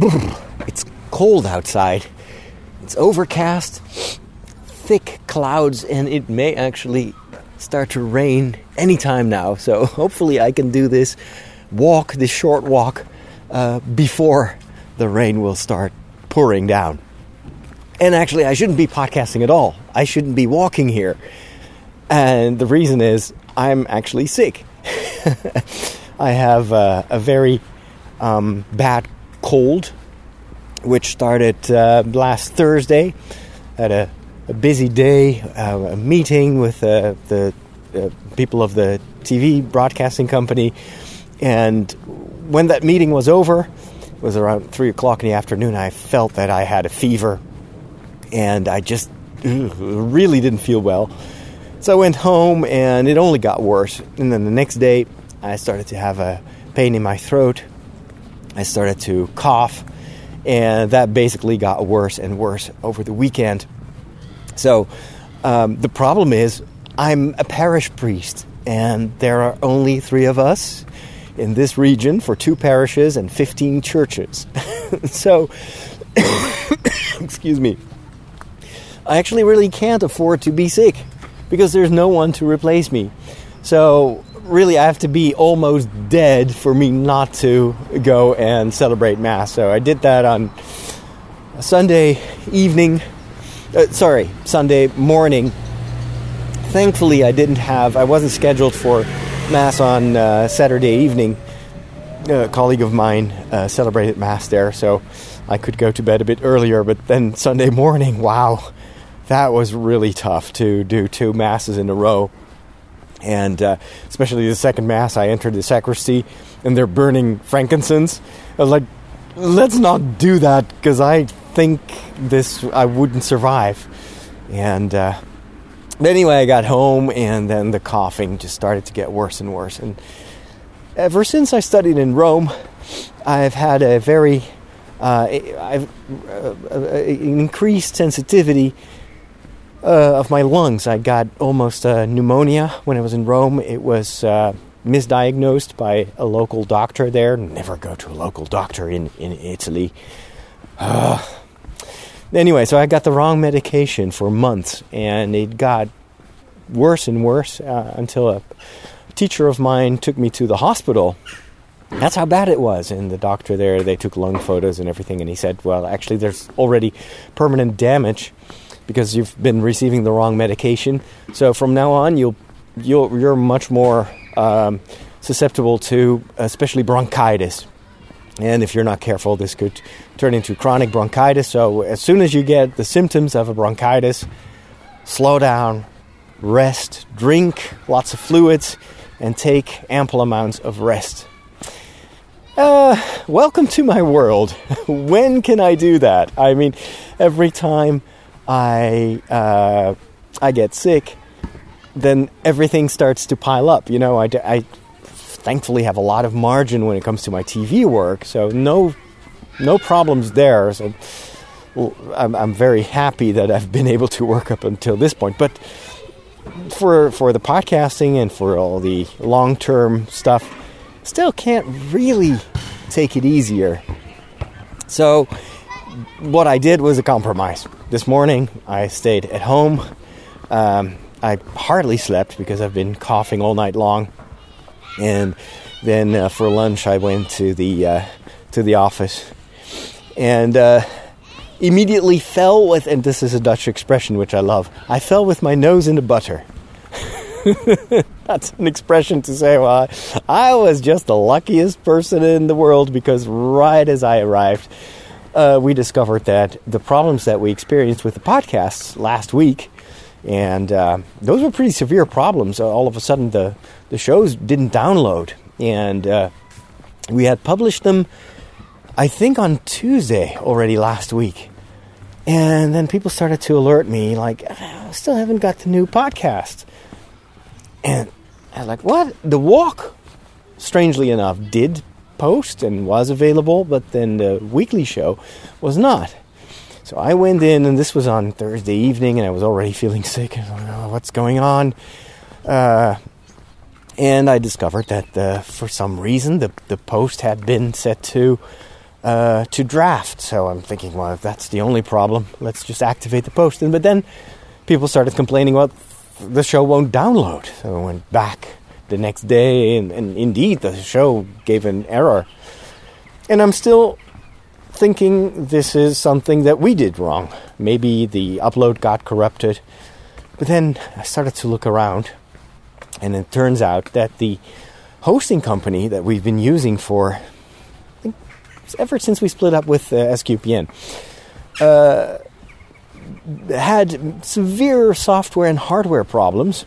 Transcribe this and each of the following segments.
It's cold outside. It's overcast, thick clouds, and it may actually start to rain anytime now. So hopefully, I can do this walk, this short walk, uh, before the rain will start pouring down. And actually, I shouldn't be podcasting at all. I shouldn't be walking here. And the reason is I'm actually sick. I have uh, a very um, bad cold, which started uh, last Thursday. Had a, a busy day, uh, a meeting with uh, the uh, people of the TV broadcasting company. And when that meeting was over, it was around three o'clock in the afternoon, I felt that I had a fever and I just ugh, really didn't feel well. So I went home and it only got worse. And then the next day, I started to have a pain in my throat. I started to cough, and that basically got worse and worse over the weekend. So um, the problem is, I'm a parish priest, and there are only three of us in this region for two parishes and 15 churches. so, excuse me. I actually really can't afford to be sick because there's no one to replace me. So, really, I have to be almost dead for me not to go and celebrate Mass. So, I did that on Sunday evening. Uh, sorry, Sunday morning. Thankfully, I didn't have, I wasn't scheduled for Mass on uh, Saturday evening. A colleague of mine uh, celebrated Mass there, so I could go to bed a bit earlier. But then Sunday morning, wow, that was really tough to do two Masses in a row. And uh, especially the second Mass, I entered the sacristy and they're burning frankincense. I was like, let's not do that because I think this, I wouldn't survive. And uh, anyway, I got home and then the coughing just started to get worse and worse. And ever since I studied in Rome, I've had a very uh, I've uh, uh, increased sensitivity uh, of my lungs. I got almost pneumonia when I was in Rome. It was uh, misdiagnosed by a local doctor there. Never go to a local doctor in in Italy. anyway, so I got the wrong medication for months, and it got worse and worse uh, until a teacher of mine took me to the hospital. That's how bad it was. And the doctor there, they took lung photos and everything, and he said, "Well, actually, there's already permanent damage because you've been receiving the wrong medication. So from now on, you'll you'll you're much more um, susceptible to, especially bronchitis." And if you're not careful, this could turn into chronic bronchitis. So, as soon as you get the symptoms of a bronchitis, slow down, rest, drink lots of fluids, and take ample amounts of rest. Uh, welcome to my world. when can I do that? I mean, every time I uh, I get sick, then everything starts to pile up. You know, I, I thankfully have a lot of margin when it comes to my TV work, so no no problems there. So I'm, I'm very happy that I've been able to work up until this point, but for for the podcasting and for all the long term stuff, still can't really take it easier. So, what I did was a compromise. This morning, I stayed at home. Um, I hardly slept because I've been coughing all night long, and then uh, for lunch, I went to the uh, to the office, and. Uh, immediately fell with, and this is a Dutch expression which I love, I fell with my nose in the butter. That's an expression to say, well, I was just the luckiest person in the world because right as I arrived, uh, we discovered that the problems that we experienced with the podcasts last week, and uh, those were pretty severe problems. all of a sudden, the, the shows didn't download, and uh, we had published them I think on Tuesday already last week. And then people started to alert me, like, I still haven't got the new podcast. And I was like, what? The walk, strangely enough, did post and was available, but then the weekly show was not. So I went in, and this was on Thursday evening, and I was already feeling sick. I don't know what's going on. Uh, and I discovered that uh, for some reason the, the post had been set to uh, to draft. So I'm thinking, well, if that's the only problem, let's just activate the post. And but then people started complaining, well, the show won't download. So I went back the next day, and, and indeed, the show gave an error. And I'm still thinking this is something that we did wrong. Maybe the upload got corrupted. But then I started to look around, and it turns out that the hosting company that we've been using for, think, ever since we split up with uh, SQPN, uh, had severe software and hardware problems,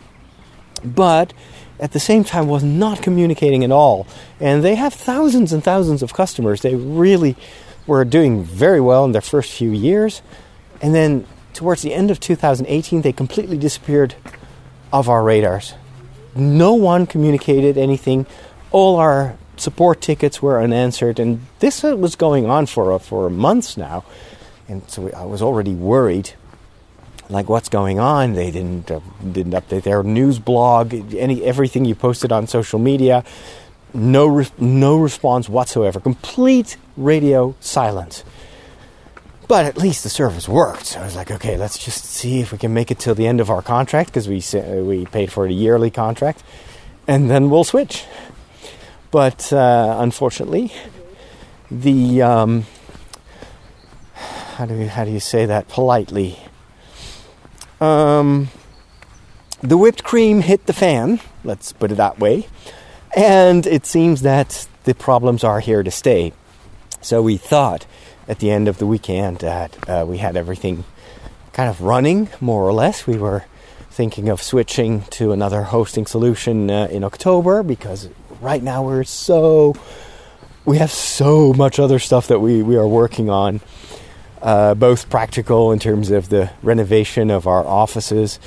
but at the same time was not communicating at all. And they have thousands and thousands of customers. They really were doing very well in their first few years. And then towards the end of 2018, they completely disappeared off our radars. No one communicated anything. All our support tickets were unanswered, and this was going on for for months now. And so I was already worried like what's going on. They didn't uh, didn't update their news blog, any everything you posted on social media. No re- no response whatsoever. Complete radio silence. But at least the service worked. So I was like, okay, let's just see if we can make it till the end of our contract because we we paid for it a yearly contract, and then we'll switch. But uh, unfortunately, the um, how do you, how do you say that politely? Um, the whipped cream hit the fan, let's put it that way, and it seems that the problems are here to stay. So we thought at the end of the weekend that uh, we had everything kind of running, more or less. We were thinking of switching to another hosting solution uh, in October because right now we're so we have so much other stuff that we, we are working on uh, both practical in terms of the renovation of our offices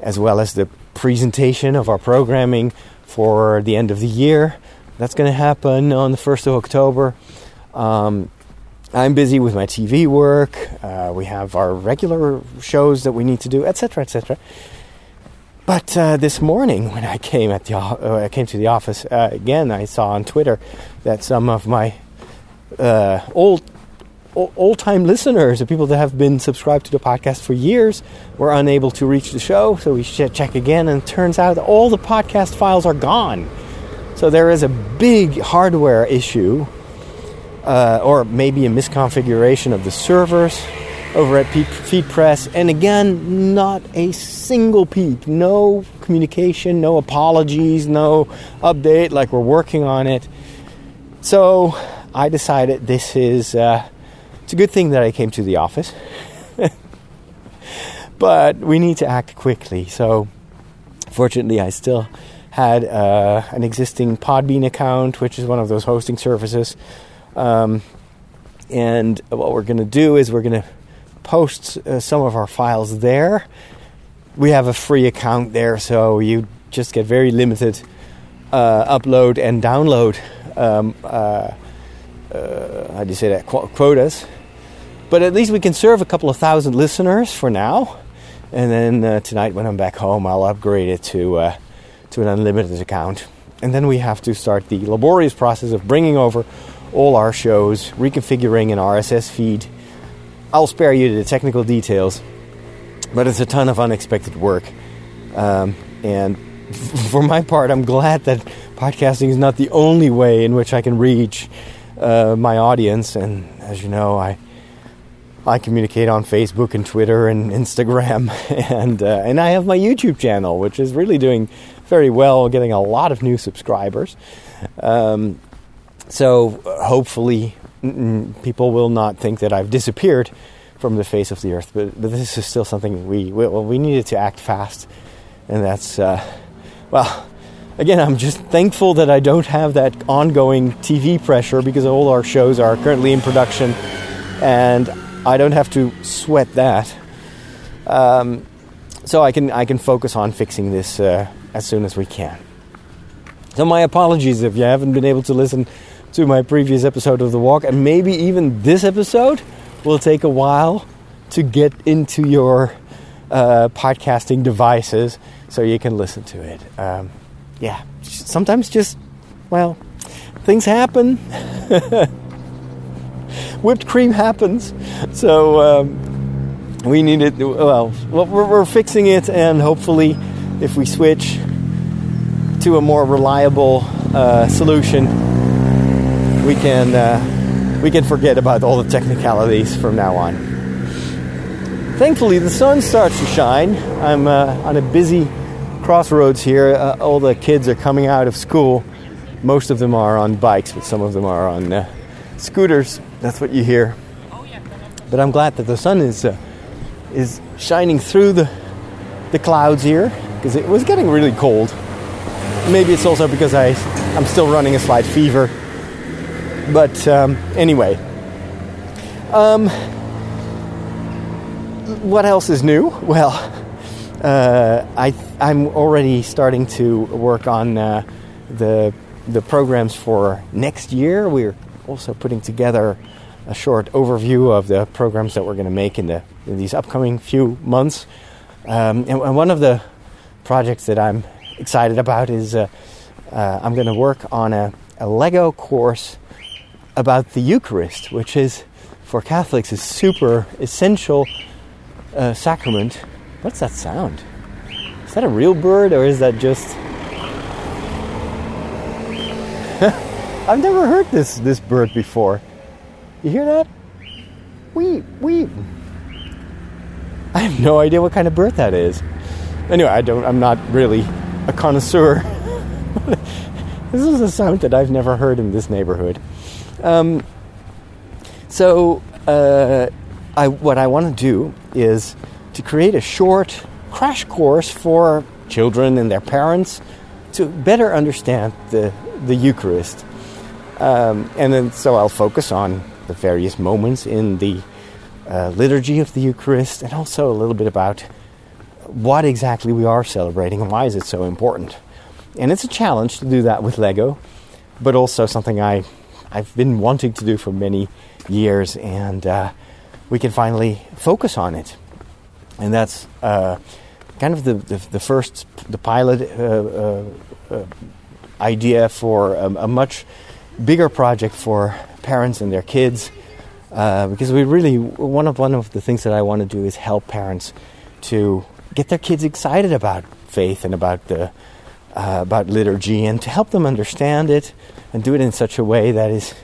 as well as the presentation of our programming for the end of the year. That's going to happen on the 1st of October. Um, I'm busy with my TV work. Uh, we have our regular shows that we need to do, etc., etc. But uh, this morning, when I came at the uh, I came to the office uh, again, I saw on Twitter that some of my uh, old old time listeners, the people that have been subscribed to the podcast for years, were unable to reach the show. So we check again, and it turns out all the podcast files are gone. So there is a big hardware issue, uh, or maybe a misconfiguration of the servers over at FeedPress. And again, not a single peep, no communication, no apologies, no update. Like we're working on it. So I decided this is. Uh, it's a good thing that I came to the office. but we need to act quickly. So, fortunately, I still had uh, an existing Podbean account, which is one of those hosting services. Um, and what we're going to do is we're going to post uh, some of our files there. We have a free account there, so you just get very limited uh, upload and download. Um, uh, uh how do you say that? Qu- quotas. But at least we can serve a couple of thousand listeners for now. And then uh, tonight, when I'm back home, I'll upgrade it to uh, to an unlimited account. And then we have to start the laborious process of bringing over all our shows, reconfiguring an RSS feed. I'll spare you the technical details, but it's a ton of unexpected work. Um, and for my part, I'm glad that podcasting is not the only way in which I can reach uh, my audience. And as you know, I I communicate on Facebook and Twitter and Instagram, and uh, and I have my YouTube channel, which is really doing very well, getting a lot of new subscribers. Um, so hopefully, people will not think that I've disappeared from the face of the earth. But, but this is still something we well, we needed to act fast, and that's uh, well. Again, I'm just thankful that I don't have that ongoing TV pressure because all our shows are currently in production, and I don't have to sweat that. Um, so I can I can focus on fixing this uh, as soon as we can. So my apologies if you haven't been able to listen to my previous episode of the walk, and maybe even this episode will take a while to get into your uh, podcasting devices so you can listen to it. Um, yeah, sometimes just well, things happen. whipped cream happens. So um, we need it. Well, we're, we're fixing it, and hopefully, if we switch to a more reliable uh, solution, we can uh, we can forget about all the technicalities from now on. Thankfully, the sun starts to shine. I'm uh, on a busy crossroads here. Uh, all the kids are coming out of school. Most of them are on bikes, but some of them are on uh, scooters. That's what you hear. But I'm glad that the sun is uh, is shining through the the clouds here because it was getting really cold. Maybe it's also because I I'm still running a slight fever. But um, anyway, um, what else is new? Well, uh, I I'm already starting to work on uh, the the programs for next year. We're also putting together a short overview of the programs that we're going to make in the in these upcoming few months. Um, and, and, one of the projects that I'm excited about is uh, uh, I'm going to work on a, a, Lego course about the Eucharist, which is for Catholics a super essential uh, sacrament. What's that sound? Is that a real bird or is that just? I've never heard this this bird before. You hear that? Weep, weep. I have no idea what kind of bird that is. Anyway, I don't. I'm not really a connoisseur. this is a sound that I've never heard in this neighborhood. Um, so, uh, I, what I want to do is to create a short crash course for children and their parents to better understand the the Eucharist um, and then, so I'll focus on the various moments in the uh, liturgy of the Eucharist and also a little bit about what exactly we are celebrating and why is it so important. And it's a challenge to do that with Lego, but also something I, I've been wanting to do for many years, and uh, we can finally focus on it. And that's uh, kind of the, the, the, first, the pilot uh, uh, uh, idea for a, a much bigger project for parents and their kids uh, because we really one of one of the things that I want to do is help parents to get their kids excited about faith and about the uh, about liturgy and to help them understand it and do it in such a way that is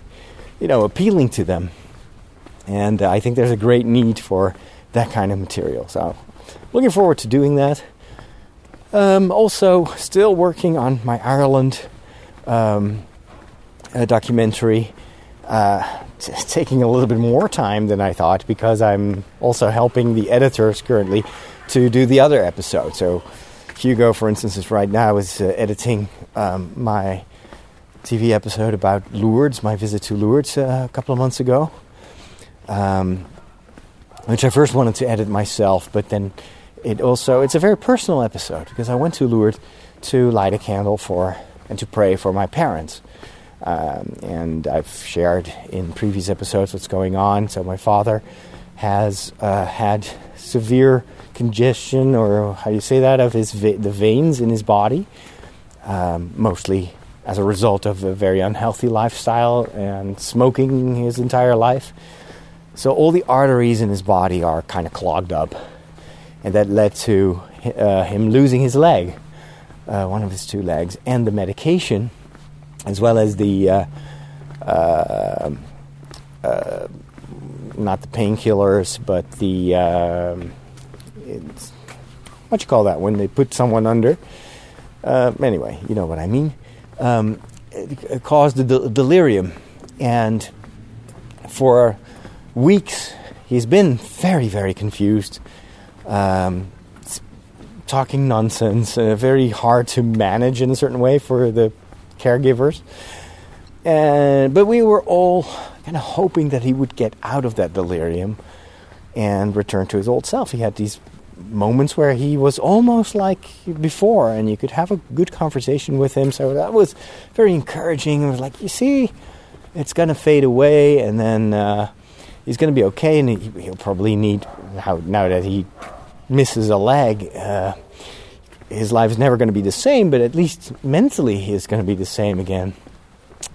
you know appealing to them. And uh, I think there's a great need for that kind of material. So looking forward to doing that. Um, also still working on my Ireland um, a documentary. Uh, t- taking a little bit more time than I thought because I'm also helping the editors currently to do the other episode. So Hugo, for instance, is right now is uh, editing um, my TV episode about Lourdes, my visit to Lourdes uh, a couple of months ago, um, which I first wanted to edit myself, but then it also it's a very personal episode because I went to Lourdes to light a candle for and to pray for my parents. Um, and I've shared in previous episodes what's going on. So my father has uh, had severe congestion, or how do you say that, of his ve- the veins in his body, um, mostly as a result of a very unhealthy lifestyle and smoking his entire life. So all the arteries in his body are kind of clogged up, and that led to uh, him losing his leg, uh, one of his two legs, and the medication as well as the uh, uh, uh, not the painkillers, but the um, what you call that when they put someone under. Uh, anyway, you know what I mean. Um, it, it, caused del- delirium, and for weeks he's been very, very confused. Um, talking nonsense, uh, very hard to manage in a certain way for the caregivers. And but we were all kind of hoping that he would get out of that delirium and return to his old self. He had these moments where he was almost like before, and you could have a good conversation with him. So that was very encouraging. It was like, you see, it's going to fade away, and then uh, he's going to be okay, and he, will probably need now, now that he misses a leg. Uh, his life is never going to be the same, but at least mentally he is going to be the same again.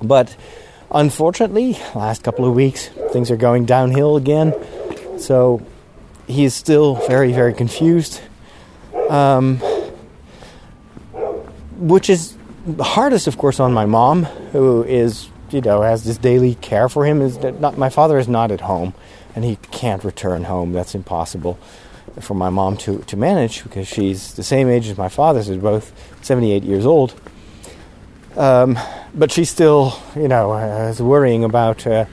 But unfortunately, last couple of weeks, things are going downhill again. So he is still very, very confused. Um, which is hardest, of course, on my mom, who is, you know, has this daily care for him. Is that not my father is not at home, and he can't return home. That's impossible for my mom to, to manage because she's the same age as my father, so both 78 years old. Um, but she's still, you know, uh, is worrying about uh,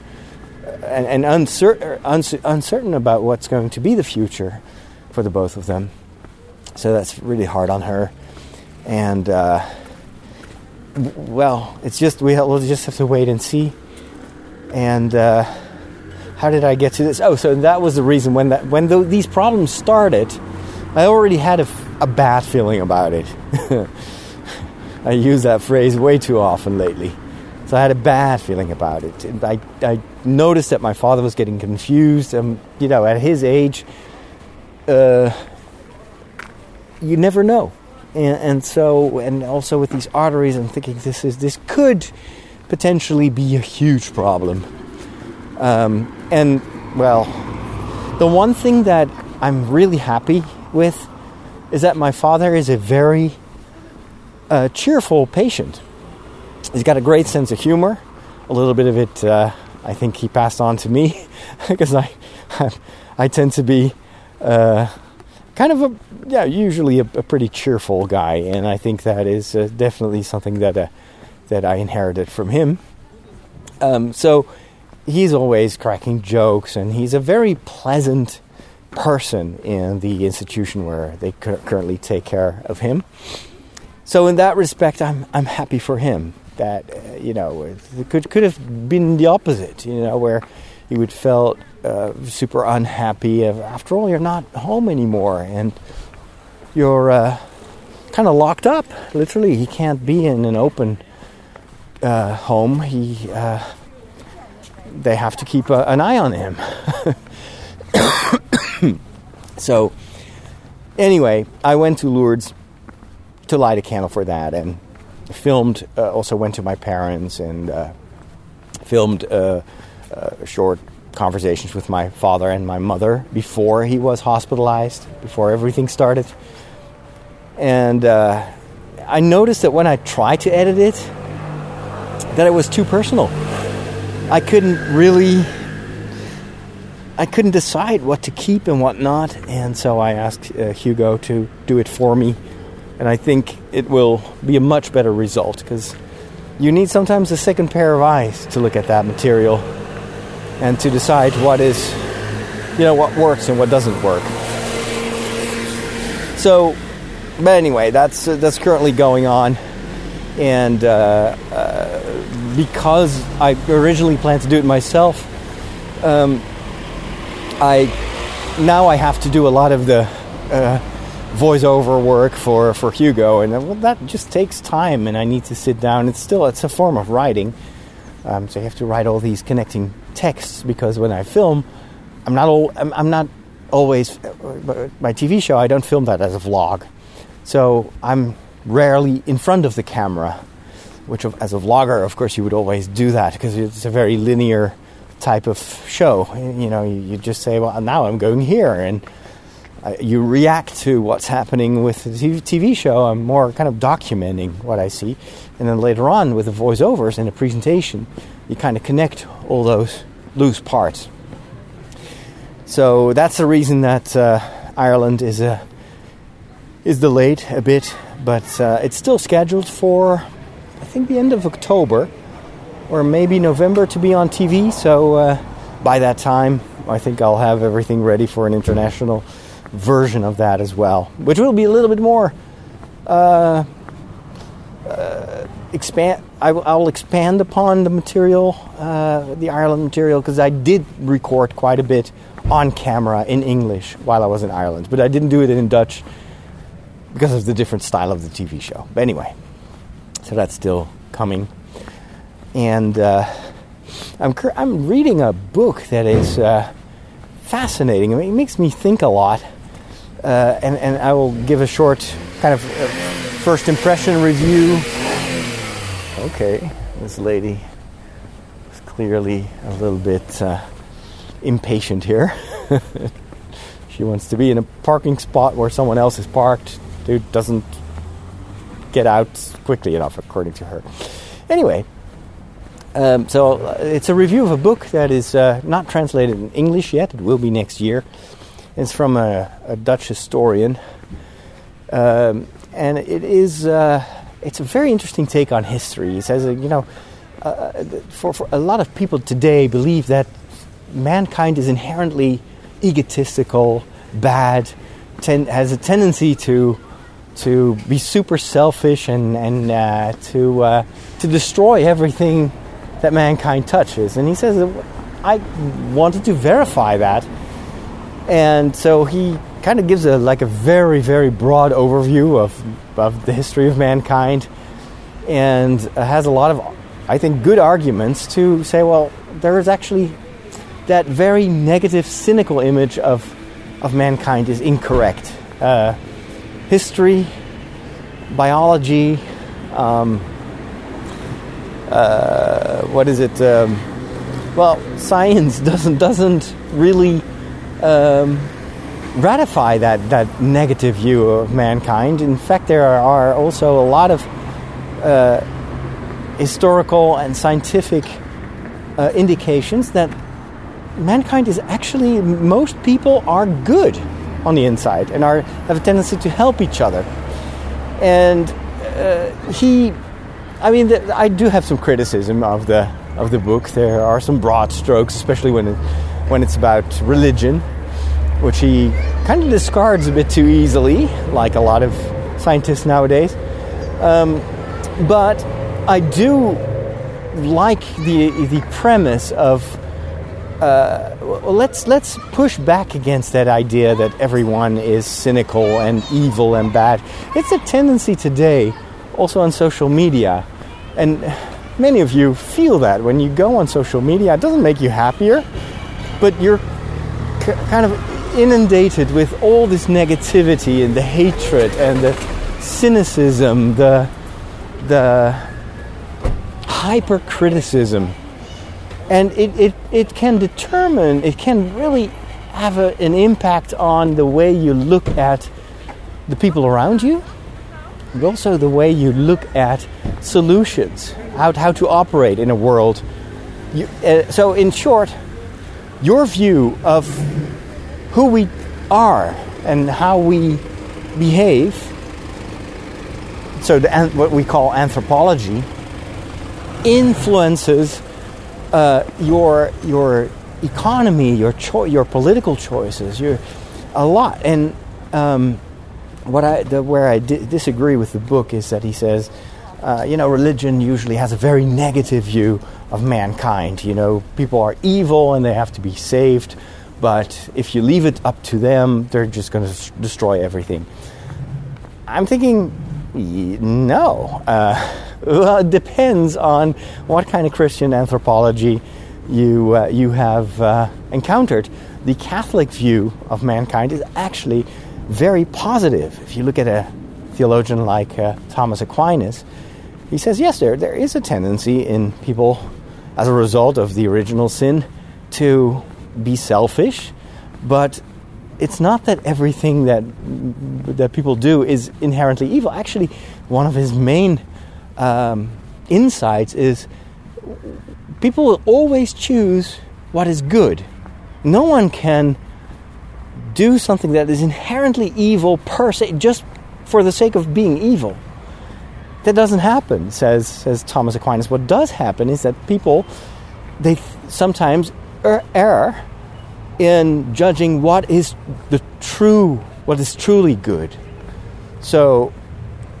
and, and uncertain, uncertain about what's going to be the future for the both of them. So that's really hard on her. And, uh, well, it's just, we, will just have to wait and see. And, uh, how did I get to this? Oh, so that was the reason when that when the, these problems started, I already had a, a bad feeling about it. I use that phrase way too often lately. So I had a bad feeling about it. I, I noticed that my father was getting confused. And, you know, at his age, uh, you never know. And, and, so, and also with these arteries, I'm thinking this is this could potentially be a huge problem. Um, and well, the one thing that I'm really happy with is that my father is a very uh, cheerful patient. He's got a great sense of humor. A little bit of it, uh, I think, he passed on to me because I, I tend to be uh, kind of a yeah, usually a, a, pretty cheerful guy, and I think that is uh, definitely something that uh, that I inherited from him. Um, so he's always cracking jokes, and he's a very pleasant person in the institution where they currently take care of him. So in that respect, I'm I'm happy for him. That uh, you know, it could could have been the opposite. You know, where he would felt uh, super unhappy. After all, you're not home anymore, and you're uh, kind of locked up. Literally, he can't be in an open uh, home. He uh, they have to keep a, an eye on him. so, anyway, I went to Lourdes to light a candle for that and filmed. Uh, also, went to my parents and uh, filmed uh, uh short conversations with my father and my mother before he was hospitalized, before everything started. And uh, I noticed that when I tried to edit it, that it was too personal. I couldn't really I couldn't decide what to keep and what not, and so I asked uh, Hugo to do it for me, and I think it will be a much better result because you need sometimes a second pair of eyes to look at that material and to decide what is, you know, what works and what doesn't work. So, but anyway, that's uh, that's currently going on, and uh, uh because I originally planned to do it myself, um, I now I have to do a lot of the uh, voiceover work for for Hugo, and well, that just takes time, and I need to sit down. It's still it's a form of writing, um, so you have to write all these connecting texts because when I film, I'm not all, I'm, I'm not always uh, my TV show. I don't film that as a vlog, so I'm rarely in front of the camera which as a vlogger, of course, you would always do that because it's a very linear type of show. You know, you, just say, well, now I'm going here. And uh, you react to what's happening with the TV show. I'm more kind of documenting what I see. And then later on, with the voiceovers and the presentation, you kind of connect all those loose parts. So that's the reason that uh, Ireland is a is delayed a bit, but uh, it's still scheduled for think the end of October or maybe November to be on TV. So uh, by that time, I think I'll have everything ready for an international version of that as well, which will be a little bit more uh, uh, expand. I, will expand upon the material, uh, the Ireland material, because I did record quite a bit on camera in English while I was in Ireland, but I didn't do it in Dutch because of the different style of the TV show. But anyway, so that's still coming. And uh, I'm I'm reading a book that is uh, fascinating. I mean, it makes me think a lot. Uh, and and I will give a short kind of uh, first impression review. Okay, this lady is clearly a little bit uh, impatient here. she wants to be in a parking spot where someone else is parked. Dude doesn't get out quickly enough, according to her. Anyway, um, so uh, it's a review of a book that is uh, not translated in English yet. It will be next year. It's from a, a Dutch historian, um, and it is uh, it's a very interesting take on history. He says, uh, you know, uh, for, for a lot of people today believe that mankind is inherently egotistical, bad, ten, has a tendency to to be super selfish and and uh, to uh, to destroy everything that mankind touches. And he says, I wanted to verify that, and so he kind of gives a like a very very broad overview of of the history of mankind, and has a lot of I think good arguments to say, well, there is actually that very negative, cynical image of of mankind is incorrect. Uh, history, biology, um, uh, what is it? Um, well, science doesn't doesn't really um, ratify that that negative view of mankind. In fact, there are also a lot of uh, historical and scientific uh, indications that mankind is actually most people are good on the inside and are have a tendency to help each other. And uh, he, I mean, the, I do have some criticism of the of the book. There are some broad strokes, especially when it, when it's about religion, which he kind of discards a bit too easily, like a lot of scientists nowadays. Um, but I do like the the premise of uh, let's let's push back against that idea that everyone is cynical and evil and bad. It's a tendency today, also on social media, and many of you feel that when you go on social media. It doesn't make you happier, but you're c- kind of inundated with all this negativity and the hatred and the cynicism, the the hypercriticism and it, it, it can determine, it can really have a, an impact on the way you look at the people around you, but also the way you look at solutions, how, how to operate in a world. You, uh, so, in short, your view of who we are and how we behave, so the, what we call anthropology, influences uh, your your economy, your cho- your political choices, your a lot. And um, what I the, where I di- disagree with the book is that he says, uh, you know, religion usually has a very negative view of mankind. You know, people are evil and they have to be saved. But if you leave it up to them, they're just going to s- destroy everything. I'm thinking, no. Uh, well, it depends on what kind of Christian anthropology you uh, you have uh, encountered. The Catholic view of mankind is actually very positive. If you look at a theologian like uh, Thomas Aquinas, he says yes, there there is a tendency in people as a result of the original sin to be selfish, but it's not that everything that that people do is inherently evil. Actually, one of his main um, insights is people will always choose what is good. No one can do something that is inherently evil per se just for the sake of being evil. That doesn't happen, says says Thomas Aquinas. What does happen is that people they sometimes er, err in judging what is the true, what is truly good. So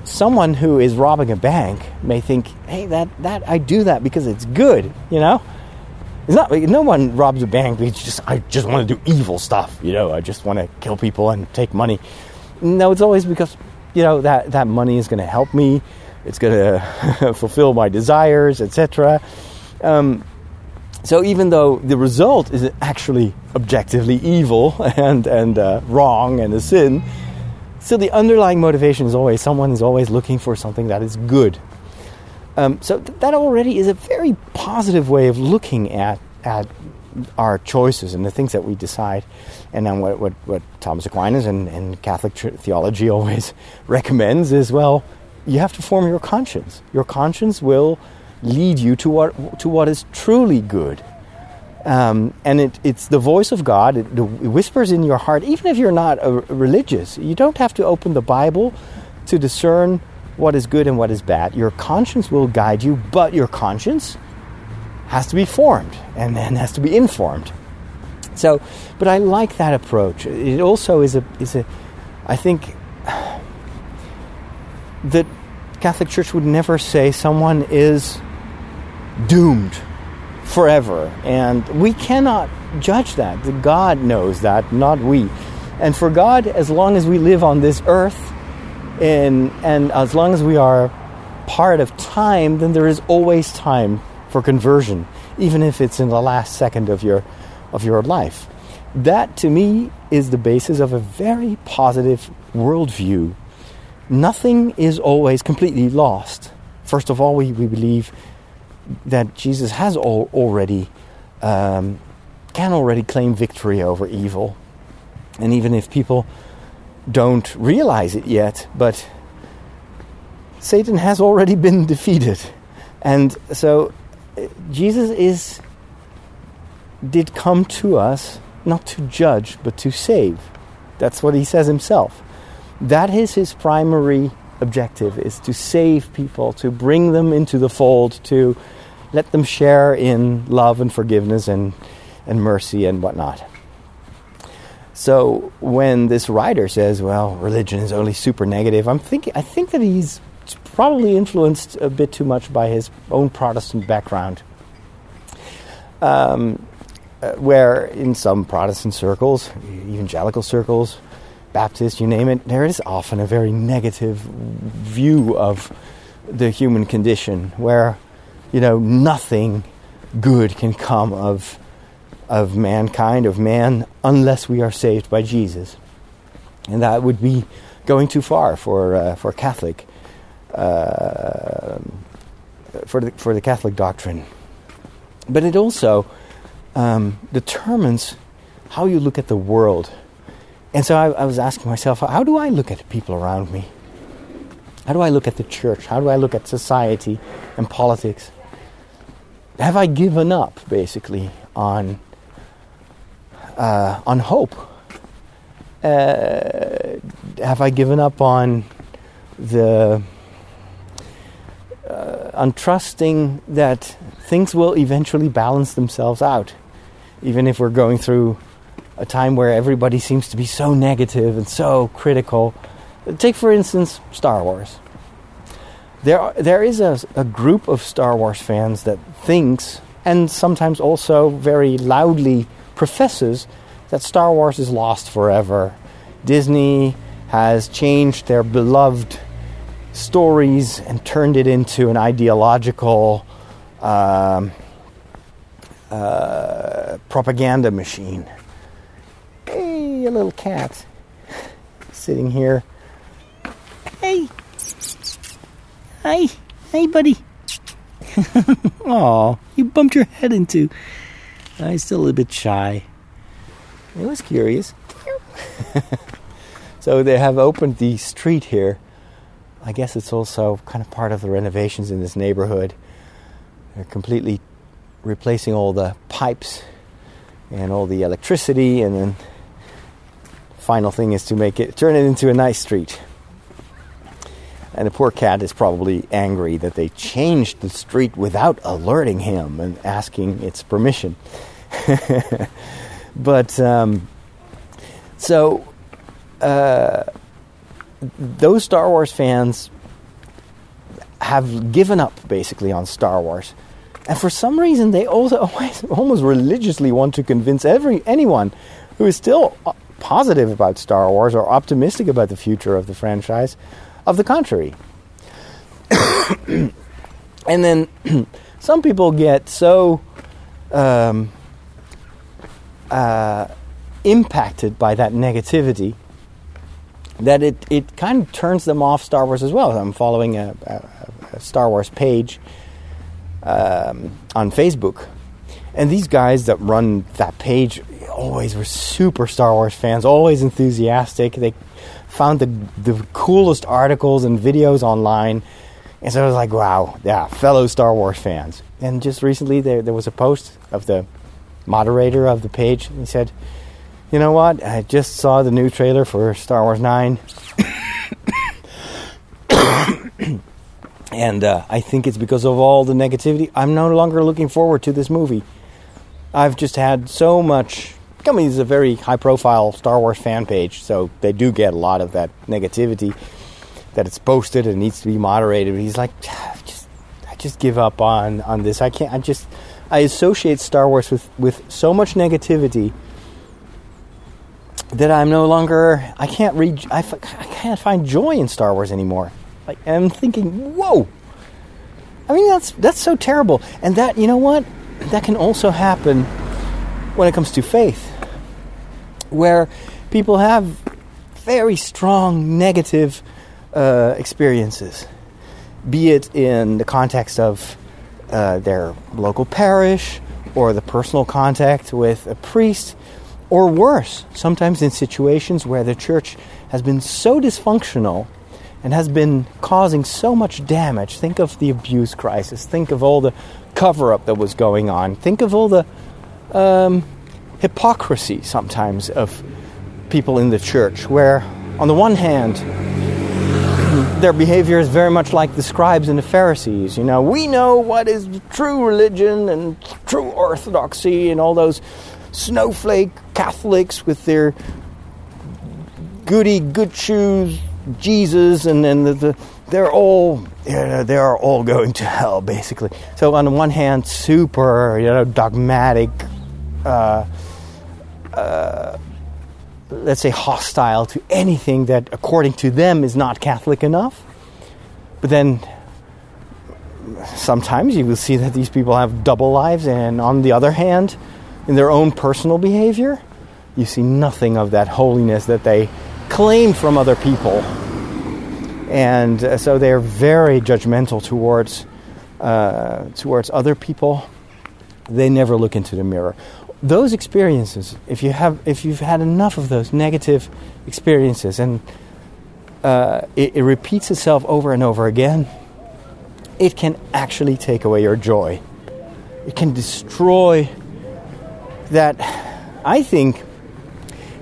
someone who is robbing a bank may think, "Hey, that that I do that because it's good," you know. It's not. No one robs a bank. It's just I just want to do evil stuff. You know, I just want to kill people and take money. No, it's always because you know that that money is going to help me. It's going to fulfill my desires, etc. Um, so even though the result is actually objectively evil and and uh, wrong and a sin, still the underlying motivation is always someone is always looking for something that is good. Um, so th- that already is a very positive way of looking at at our choices and the things that we decide. And then what, what, what Thomas Aquinas and, and Catholic theology always recommends is well, you have to form your conscience. Your conscience will lead you to what to what is truly good. Um, and it, it's the voice of God. It, it, whispers in your heart, even if you're not a, religious. You don't have to open the Bible to discern what is good and what is bad. Your conscience will guide you, but your conscience has to be formed and then has to be informed. So, but I like that approach. It also is a is a, I think that Catholic Church would never say someone is doomed forever, and we cannot judge that. God knows that, not we. And for God, as long as we live on this earth, and and as long as we are part of time, then there is always time for conversion, even if it's in the last second of your of your life. That to me is the basis of a very positive worldview nothing is always completely lost. First of all, we, we believe that Jesus has al- already um, can already claim victory over evil, and even if people don't realize it yet, but Satan has already been defeated, and so uh, Jesus is did come to us not to judge but to save. That's what he says himself. That is his primary objective is to save people to bring them into the fold to let them share in love and forgiveness and, and mercy and whatnot. So when this writer says well religion is only super negative i'm thinking i think that he's probably influenced a bit too much by his own protestant background. Um, uh, where in some protestant circles evangelical circles Baptist, you name it, there is often a very negative view of the human condition where, you know, nothing good can come of, of mankind, of man, unless we are saved by Jesus. And that would be going too far for, uh, for Catholic, uh, for, the, for the Catholic doctrine. But it also um, determines how you look at the world and so I, I, was asking myself, how do I look at the people around me? How do I look at the church? How do I look at society and politics? Have I given up, basically, on uh, on hope? Uh, have I given up on the uh, on trusting that things will eventually balance themselves out, even if we're going through a time where everybody seems to be so negative and so critical. Take, for instance, Star Wars. There, there is a, a group of Star Wars fans that thinks, and sometimes also very loudly professes, that Star Wars is lost forever. Disney has changed their beloved stories and turned it into an ideological um, uh, propaganda machine Hey, a little cat sitting here. Hey. Hi. Hey, buddy. Aw, you bumped your head into. Uh, I'm still a little bit shy. It was curious. so they have opened the street here. I guess it's also kind of part of the renovations in this neighborhood. They're completely replacing all the pipes and all the electricity and then final thing is to make it turn it into a nice street. And the poor cat is probably angry that they changed the street without alerting him and asking its permission. but um, so uh, those Star Wars fans have given up basically on Star Wars. And for some reason, they also always, almost religiously want to convince every anyone who is still positive about Star Wars or optimistic about the future of the franchise. Of the contrary. and then some people get so um, uh, impacted by that negativity that it, it kind of turns them off Star Wars as well. I'm following a, a, a Star Wars page um, on Facebook, and these guys that run that page always were super Star Wars fans, always enthusiastic. They found the the coolest articles and videos online, and so I was like, wow, yeah, fellow Star Wars fans. And just recently, there there was a post of the moderator of the page. And he said, "You know what? I just saw the new trailer for Star Wars 9. and uh, I think it's because of all the negativity. I'm no longer looking forward to this movie. I've just had so much. I mean, it's a very high-profile Star Wars fan page, so they do get a lot of that negativity that it's posted and needs to be moderated. But he's like, ah, just, I just give up on on this. I can't. I just, I associate Star Wars with with so much negativity that I'm no longer. I can't read. I, f- I can't find joy in Star Wars anymore. Like I'm thinking, whoa. I mean, that's that's so terrible. And that, you know what? That can also happen when it comes to faith, where people have very strong negative uh, experiences, be it in the context of uh, their local parish or the personal contact with a priest, or worse, sometimes in situations where the church has been so dysfunctional and has been causing so much damage. Think of the abuse crisis. Think of all the cover up that was going on. Think of all the um, hypocrisy sometimes of people in the church, where, on the one hand, their behavior is very much like the scribes and the Pharisees. You know, we know what is true religion and true orthodoxy, and all those snowflake Catholics with their goody good shoes Jesus, and then the, the, they're all you know, they are all going to hell basically. So on the one hand, super you know dogmatic, uh, uh, let's say hostile to anything that according to them is not Catholic enough. But then sometimes you will see that these people have double lives, and on the other hand, in their own personal behavior, you see nothing of that holiness that they claim from other people. And uh, so they're very judgmental towards, uh, towards other people. They never look into the mirror. Those experiences, if, you have, if you've had enough of those negative experiences and uh, it, it repeats itself over and over again, it can actually take away your joy. It can destroy that, I think,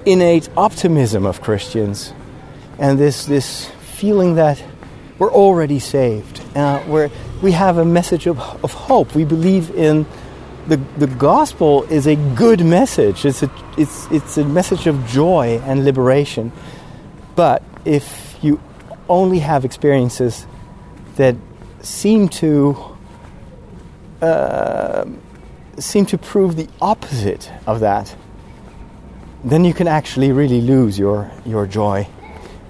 innate optimism of Christians and this, this feeling that we're already saved. Uh, where we have a message of, of hope. We believe in the, the gospel is a good message. It's a, it's, it's a message of joy and liberation. But if you only have experiences that seem to uh, seem to prove the opposite of that, then you can actually really lose your, your joy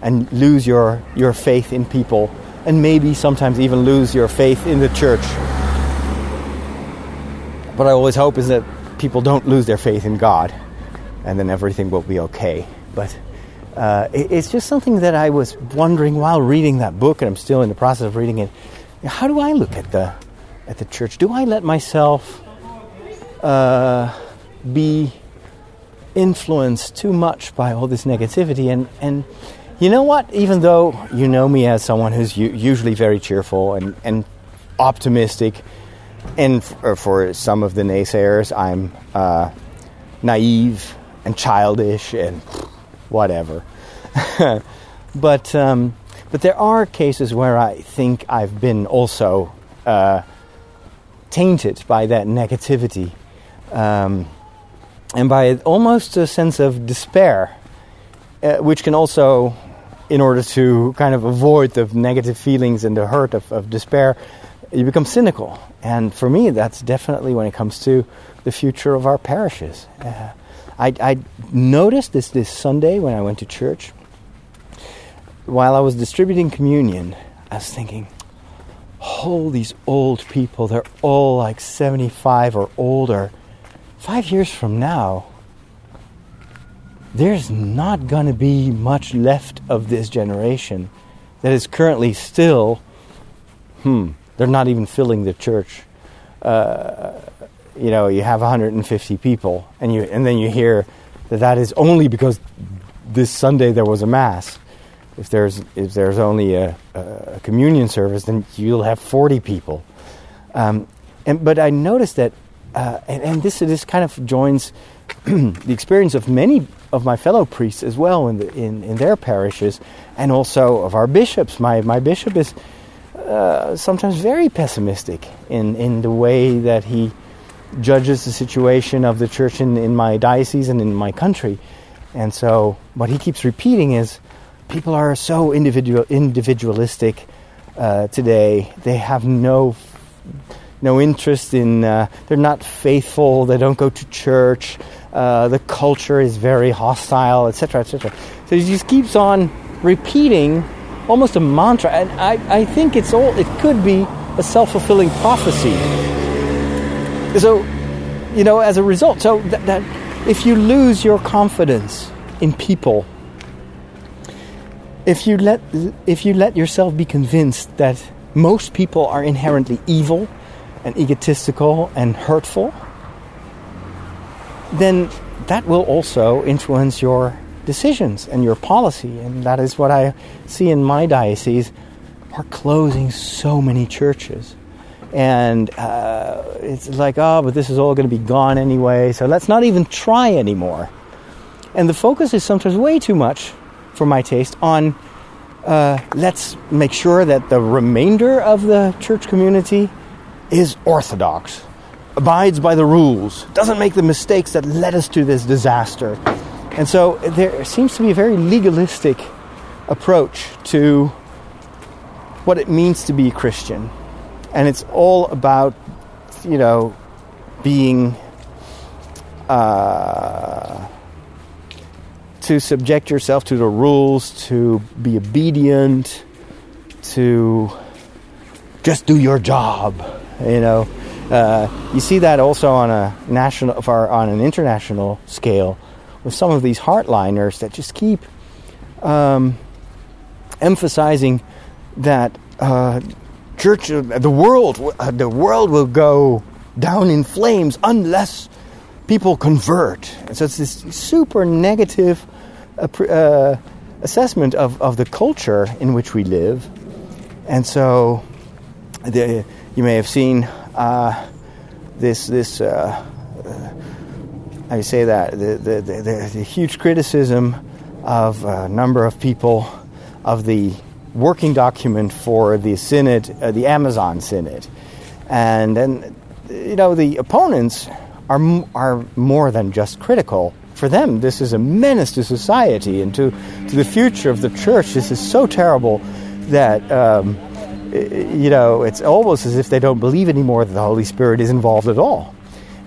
and lose your, your faith in people and maybe sometimes even lose your faith in the church. What I always hope is that people don't lose their faith in God and then everything will be okay. But uh, it, it's just something that I was wondering while reading that book, and I'm still in the process of reading it. How do I look at the at the church? Do I let myself uh, be influenced too much by all this negativity. And, and you know what? Even though you know me as someone who's u- usually very cheerful and, and optimistic, and for some of the naysayers, I'm uh, naive and childish and whatever. but um, but there are cases where I think I've been also uh, tainted by that negativity. Um, and by almost a sense of despair, uh, which can also, in order to kind of avoid the negative feelings and the hurt of, of despair, you become cynical. And for me, that's definitely when it comes to the future of our parishes. Uh, I, I noticed this this Sunday when I went to church. While I was distributing communion, I was thinking, oh, these old people, they're all like 75 or older five years from now, there's not going to be much left of this generation that is currently still hmm, they're not even filling the church. Uh, you know, you have 150 people, and you and then you hear that that is only because this Sunday there was a mass. If there's if there's only a, a communion service, then you'll have 40 people. Um, and but I noticed that, uh, and, and this this kind of joins the experience of many of my fellow priests as well in, the, in, in their parishes, and also of our bishops. My my bishop is uh, sometimes very pessimistic in in the way that he judges the situation of the church in, in my diocese and in my country. And so what he keeps repeating is people are so individual individualistic uh, today. They have no no interest in. Uh, they're not faithful. They don't go to church. Uh, the culture is very hostile, etc., etc. So he just keeps on repeating almost a mantra, and I, I think it's all. It could be a self fulfilling prophecy. So, you know, as a result, so that, that if you lose your confidence in people, if you let if you let yourself be convinced that most people are inherently evil and egotistical and hurtful, then that will also influence your decisions and your policy. And that is what I see in my diocese. We're closing so many churches. And uh, it's like, oh, but this is all going to be gone anyway, so let's not even try anymore. And the focus is sometimes way too much, for my taste, on uh, let's make sure that the remainder of the church community is orthodox, abides by the rules, doesn't make the mistakes that led us to this disaster. And so there seems to be a very legalistic approach to what it means to be a Christian. And it's all about, you know, being. Uh, to subject yourself to the rules, to be obedient, to just do your job. You know, uh, you see that also on a national, or on an international scale, with some of these hardliners that just keep um, emphasizing that uh, church, uh, the world, uh, the world will go down in flames unless people convert. And so it's this super negative uh, assessment of, of the culture in which we live. And so the, you may have seen uh, this, this uh, I say that, the, the, the, the, huge criticism of a number of people of the working document for the Synod, uh, the Amazon Synod. And then, you know, the opponents are, are more than just critical. For them, this is a menace to society and to, to the future of the church. This is so terrible that, um, you know, it's almost as if they don't believe anymore that the Holy Spirit is involved at all.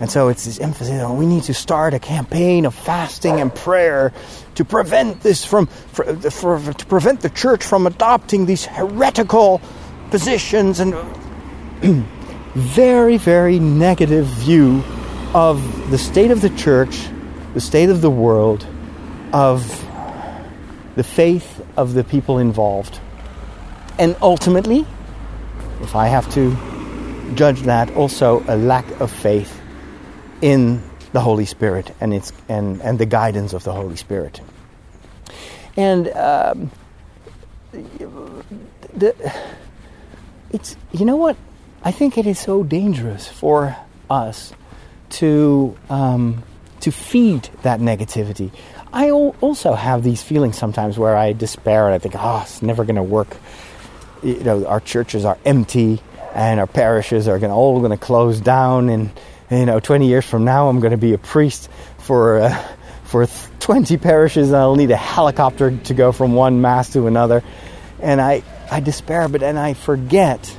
And so it's this emphasis on we need to start a campaign of fasting and prayer to prevent this from, for, for, to prevent the church from adopting these heretical positions and very, very negative view of the state of the church, the state of the world, of the faith of the people involved. And ultimately, if I have to judge that, also a lack of faith in the Holy Spirit and its and, and the guidance of the Holy Spirit. And um, the, it's you know what I think it is so dangerous for us to um, to feed that negativity. I also have these feelings sometimes where I despair and I think, oh, it's never going to work. You know, our churches are empty and our parishes are gonna, all going to close down. And, you know, 20 years from now, I'm going to be a priest for, uh, for 20 parishes and I'll need a helicopter to go from one mass to another. And I, I despair, but and I forget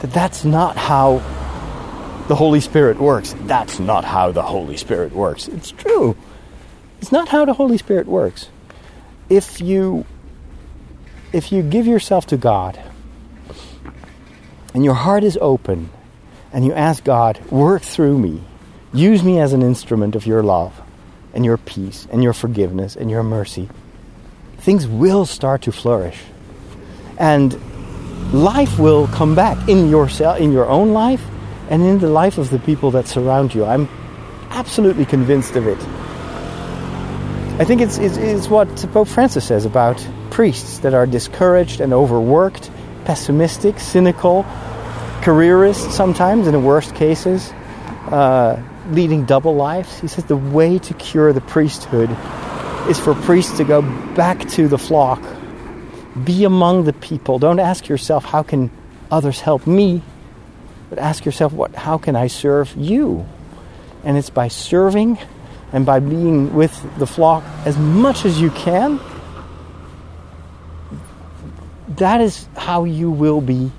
that that's not how the Holy Spirit works. That's not how the Holy Spirit works. It's true. It's not how the Holy Spirit works. If you if you give yourself to God and your heart is open and you ask God, work through me, use me as an instrument of your love and your peace and your forgiveness and your mercy, things will start to flourish. And life will come back in yourself, in your own life, and in the life of the people that surround you. I'm absolutely convinced of it. I think it's, it's, it's what Pope Francis says about priests that are discouraged and overworked, pessimistic, cynical, careerists sometimes, in the worst cases, uh, leading double lives. He says the way to cure the priesthood is for priests to go back to the flock, be among the people. Don't ask yourself, how can others help me? But ask yourself, what, how can I serve you? And it's by serving and by being with the flock as much as you can. That is how you will be,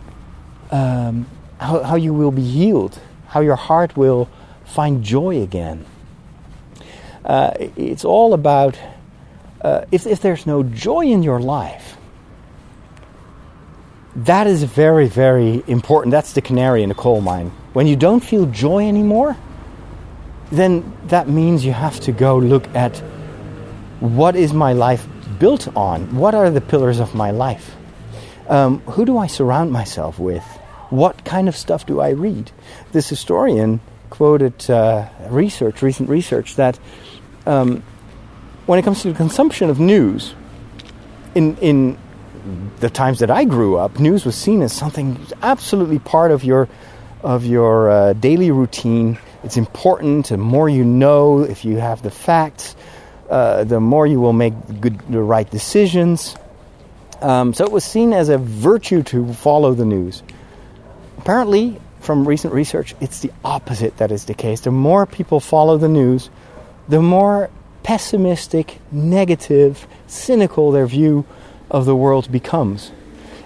um, how, how you will be healed, how your heart will find joy again. Uh, it's all about uh, if, if there's no joy in your life, that is very, very important. That's the canary in the coal mine. When you don't feel joy anymore, then that means you have to go look at what is my life built on? What are the pillars of my life? Um, who do I surround myself with? What kind of stuff do I read? This historian quoted uh, research, recent research, that um, when it comes to the consumption of news, in in the times that I grew up, news was seen as something absolutely part of your of your uh, daily routine. It's important. The more you know, if you have the facts, uh, the more you will make good, the right decisions. Um, so it was seen as a virtue to follow the news. Apparently, from recent research, it's the opposite that is the case. The more people follow the news, the more pessimistic, negative, cynical their view of the world becomes.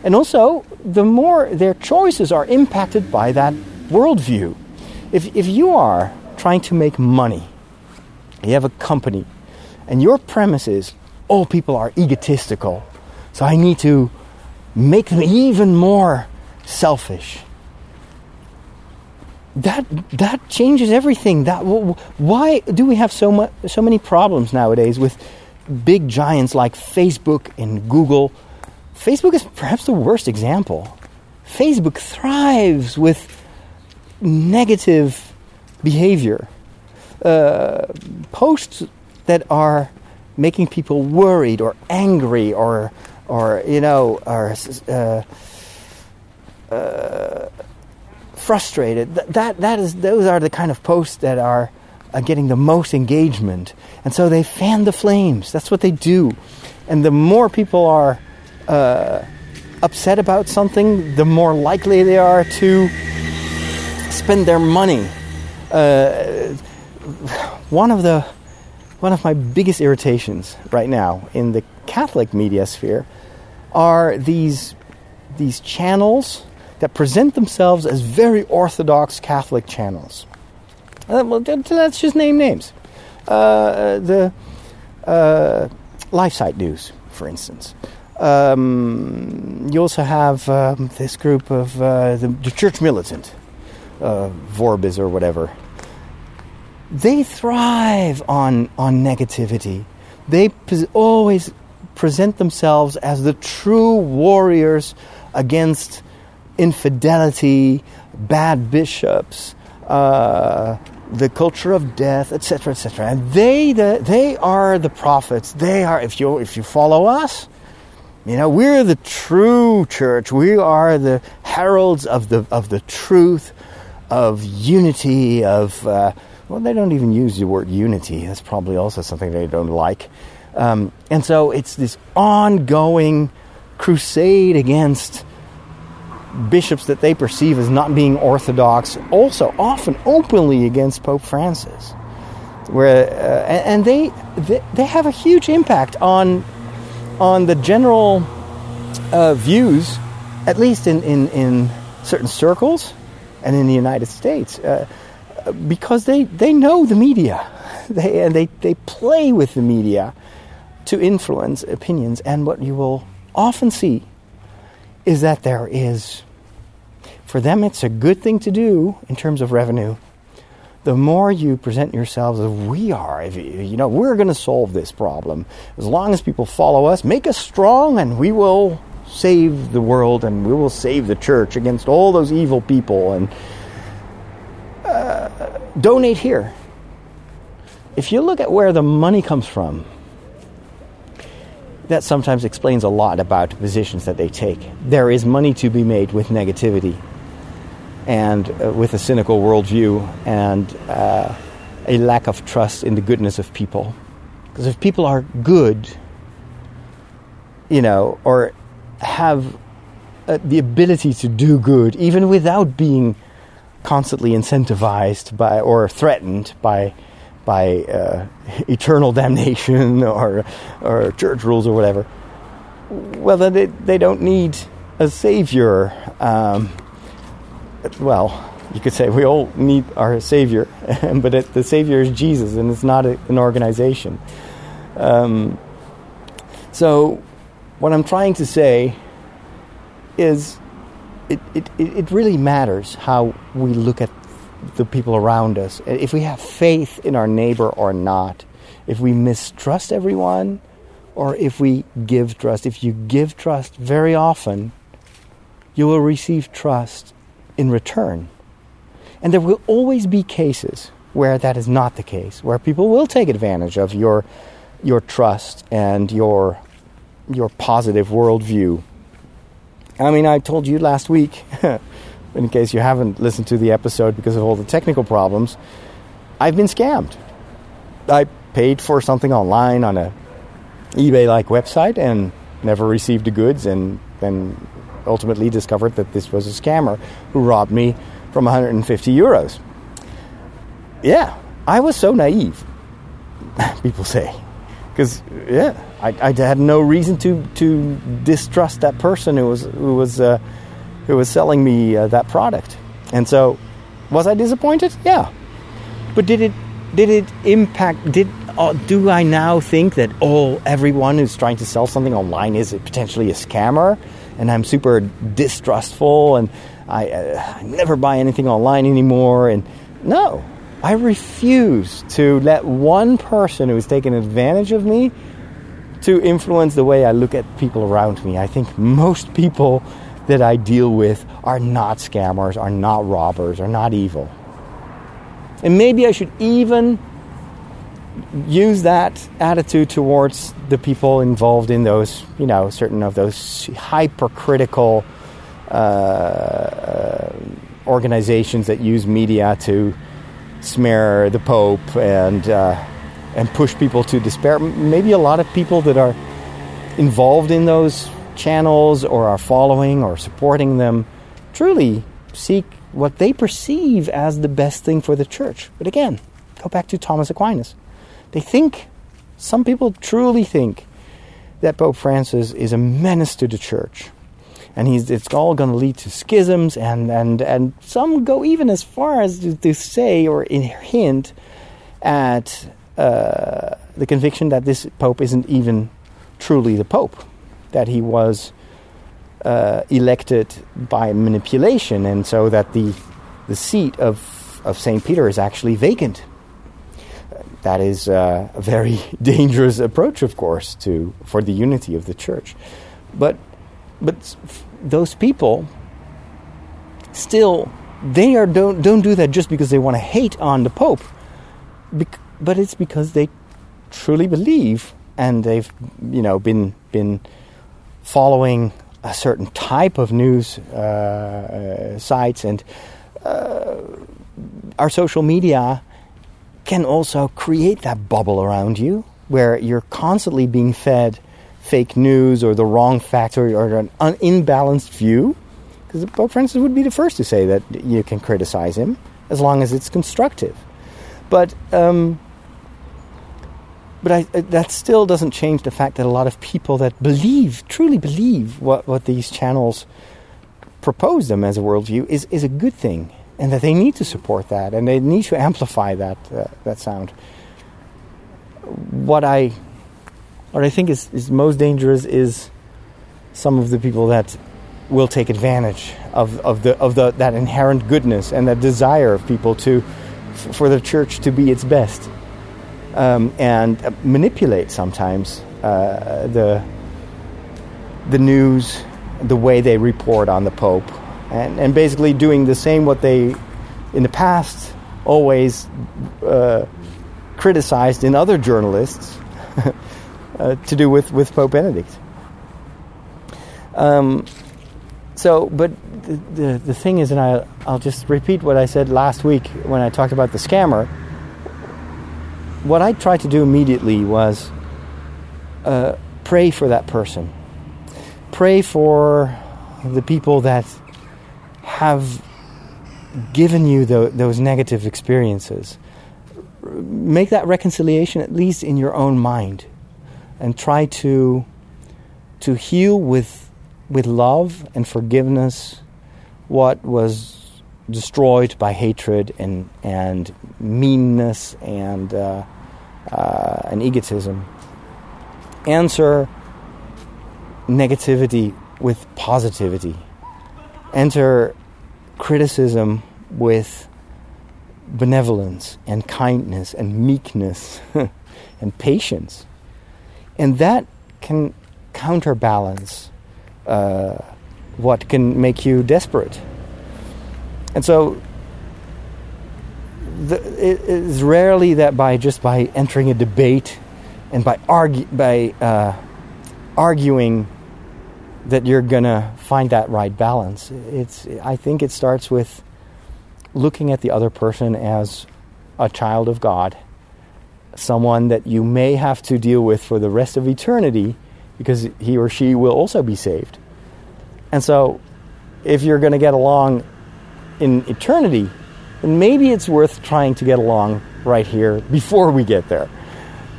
And also, the more their choices are impacted by that worldview. If, if you are trying to make money, you have a company, and your premise is all people are egotistical, so I need to make them even more selfish that that changes everything. That why do we have so much so many problems nowadays with big giants like Facebook and Google? Facebook is perhaps the worst example. Facebook thrives with negative behavior, uh, posts that are making people worried or angry or or you know or uh, uh, frustrated. that, that is, those are the kind of posts that are uh, getting the most engagement. And so they fan the flames. That's what they do. And the more people are uh, upset about something, the more likely they are to spend their money. Uh, one of the one of my biggest irritations right now in the Catholic media sphere are these these channels that present themselves as very orthodox Catholic channels. Uh, let's just name names. Uh, the uh, LifeSite News, for instance. Um, you also have um, this group of uh, the, the, Church Militant, uh, Voris or whatever. They thrive on on negativity. They pres- always present themselves as the true warriors against infidelity, bad bishops, uh, the culture of death, etc., etc. And they, the, they are the prophets. They are, if you if you follow us, you know, we're the true church. We are the heralds of the of the truth, of unity, of uh, well, they don't even use the word unity. That's probably also something they don't like. Um, and so it's this ongoing crusade against bishops that they perceive as not being orthodox, also often openly against Pope Francis. Where uh, and they, they, they have a huge impact on on the general uh, views, at least in, in, in certain circles and in the United States, uh, because they, they know the media, they and they, they play with the media to influence opinions. And what you will often see is that there is, for them, it's a good thing to do in terms of revenue. The more you present yourselves as we are, if you, you know, we're going to solve this problem. As long as people follow us, make us strong, and we will save the world and we will save the church against all those evil people and uh, donate here. If you look at where the money comes from, that sometimes explains a lot about positions that they take. There is money to be made with negativity and uh, with a cynical worldview and uh, a lack of trust in the goodness of people. Because if people are good, you know, or have uh, the ability to do good, even without being constantly incentivized by or threatened by by uh, eternal damnation or or church rules or whatever, well, then they, they don't need a savior. Um, well, you could say we all need our savior, but it, the savior is Jesus, and it's not a, an organization. Um, so, what I'm trying to say is, it, it, it really matters how we look at the people around us. If we have faith in our neighbor or not, if we mistrust everyone, or if we give trust. If you give trust very often, you will receive trust in return. And there will always be cases where that is not the case, where people will take advantage of your your trust and your your positive worldview. I mean, I told you last week in case you haven't listened to the episode because of all the technical problems, I've been scammed. I paid for something online on a eBay-like website and never received the goods, and then ultimately discovered that this was a scammer who robbed me from 150 euros. Yeah, I was so naive. People say, because yeah, I, I, had no reason to to distrust that person who was who was. Uh, who was selling me uh, that product. And so, was I disappointed? Yeah. But did it did it impact? Did uh, do I now think that all everyone who's trying to sell something online is potentially a scammer? And I'm super distrustful, and I, uh, I never buy anything online anymore. And no, I refuse to let one person who's taken advantage of me to influence the way I look at people around me. I think most people that I deal with are not scammers, are not robbers, are not evil. And maybe I should even use that attitude towards the people involved in those, you know, certain of those hypercritical uh, organizations that use media to smear the Pope and uh, and push people to despair. Maybe a lot of people that are involved in those channels or are following or supporting them truly seek what they perceive as the best thing for the church. But again, go back to Thomas Aquinas. They think, some people truly think, that Pope Francis is a menace to the church. And he's, it's all going to lead to schisms, and, and, and some go even as far as to, to say or hint at uh, the conviction that this Pope isn't even truly the Pope that he was uh, elected by manipulation, and so that the the seat of of Saint Peter is actually vacant. That is uh, a very dangerous approach, of course, to for the unity of the church. But but those people still they are don't don't do that just because they want to hate on the Pope, but it's because they truly believe and they've you know been been following a certain type of news uh, uh, sites and uh, our social media can also create that bubble around you where you're constantly being fed fake news or the wrong facts or, or an un- imbalanced view. Because Pope Francis would be the first to say that you can criticize him as long as it's constructive. But um, but I, that still doesn't change the fact that a lot of people that believe, truly believe what, what these channels propose them as a worldview is, is a good thing. And that they need to support that and they need to amplify that, uh, that sound. What I, what I think is, is most dangerous is some of the people that will take advantage of, of, the, of the, that inherent goodness and that desire of people to, for the church to be its best um, and uh, manipulate sometimes uh, the the news the way they report on the Pope, and, and basically doing the same what they in the past always uh, criticized in other journalists uh, to do with, with Pope Benedict. Um, so, but the, the, the thing is, and I, I'll just repeat what I said last week when I talked about the scammer. What I tried to do immediately was uh, pray for that person. Pray for the people that have given you the, those negative experiences. Make that reconciliation at least in your own mind and try to, to heal with, with love and forgiveness what was destroyed by hatred and, and meanness and, uh, uh, and egotism answer negativity with positivity. Enter criticism with benevolence and kindness and meekness and patience. And that can counterbalance uh, what can make you desperate. And so the, it is rarely that by just by entering a debate and by argue, by uh, arguing that you're gonna find that right balance. It's I think it starts with looking at the other person as a child of God, someone that you may have to deal with for the rest of eternity because he or she will also be saved. And so if you're going to get along in eternity, then maybe it's worth trying to get along right here before we get there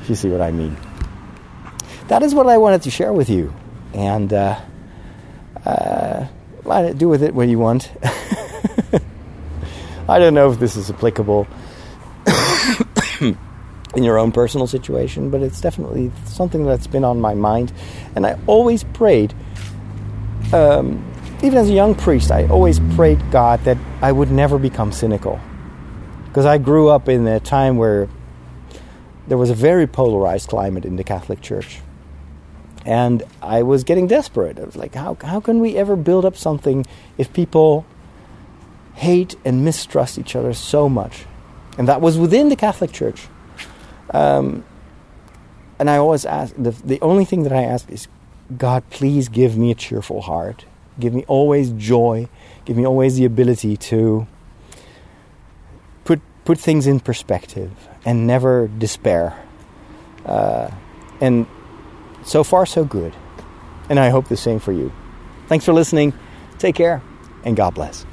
if you see what I mean. That is what I wanted to share with you. And uh, uh, do with it what you want. I don't know if this is applicable in your own personal situation, but it's definitely something that's been on my mind. And I always prayed, um, even as a young priest, I always prayed God that I would never become cynical. Because I grew up in a time where there was a very polarized climate in the Catholic Church. And I was getting desperate. I was like, how, how can we ever build up something if people hate and mistrust each other so much? And that was within the Catholic Church. Um, and I always ask, the, the only thing that I ask is, God, please give me a cheerful heart. Give me always joy. Give me always the ability to put, put things in perspective and never despair. Uh, and so far, so good. And I hope the same for you. Thanks for listening. Take care, and God bless.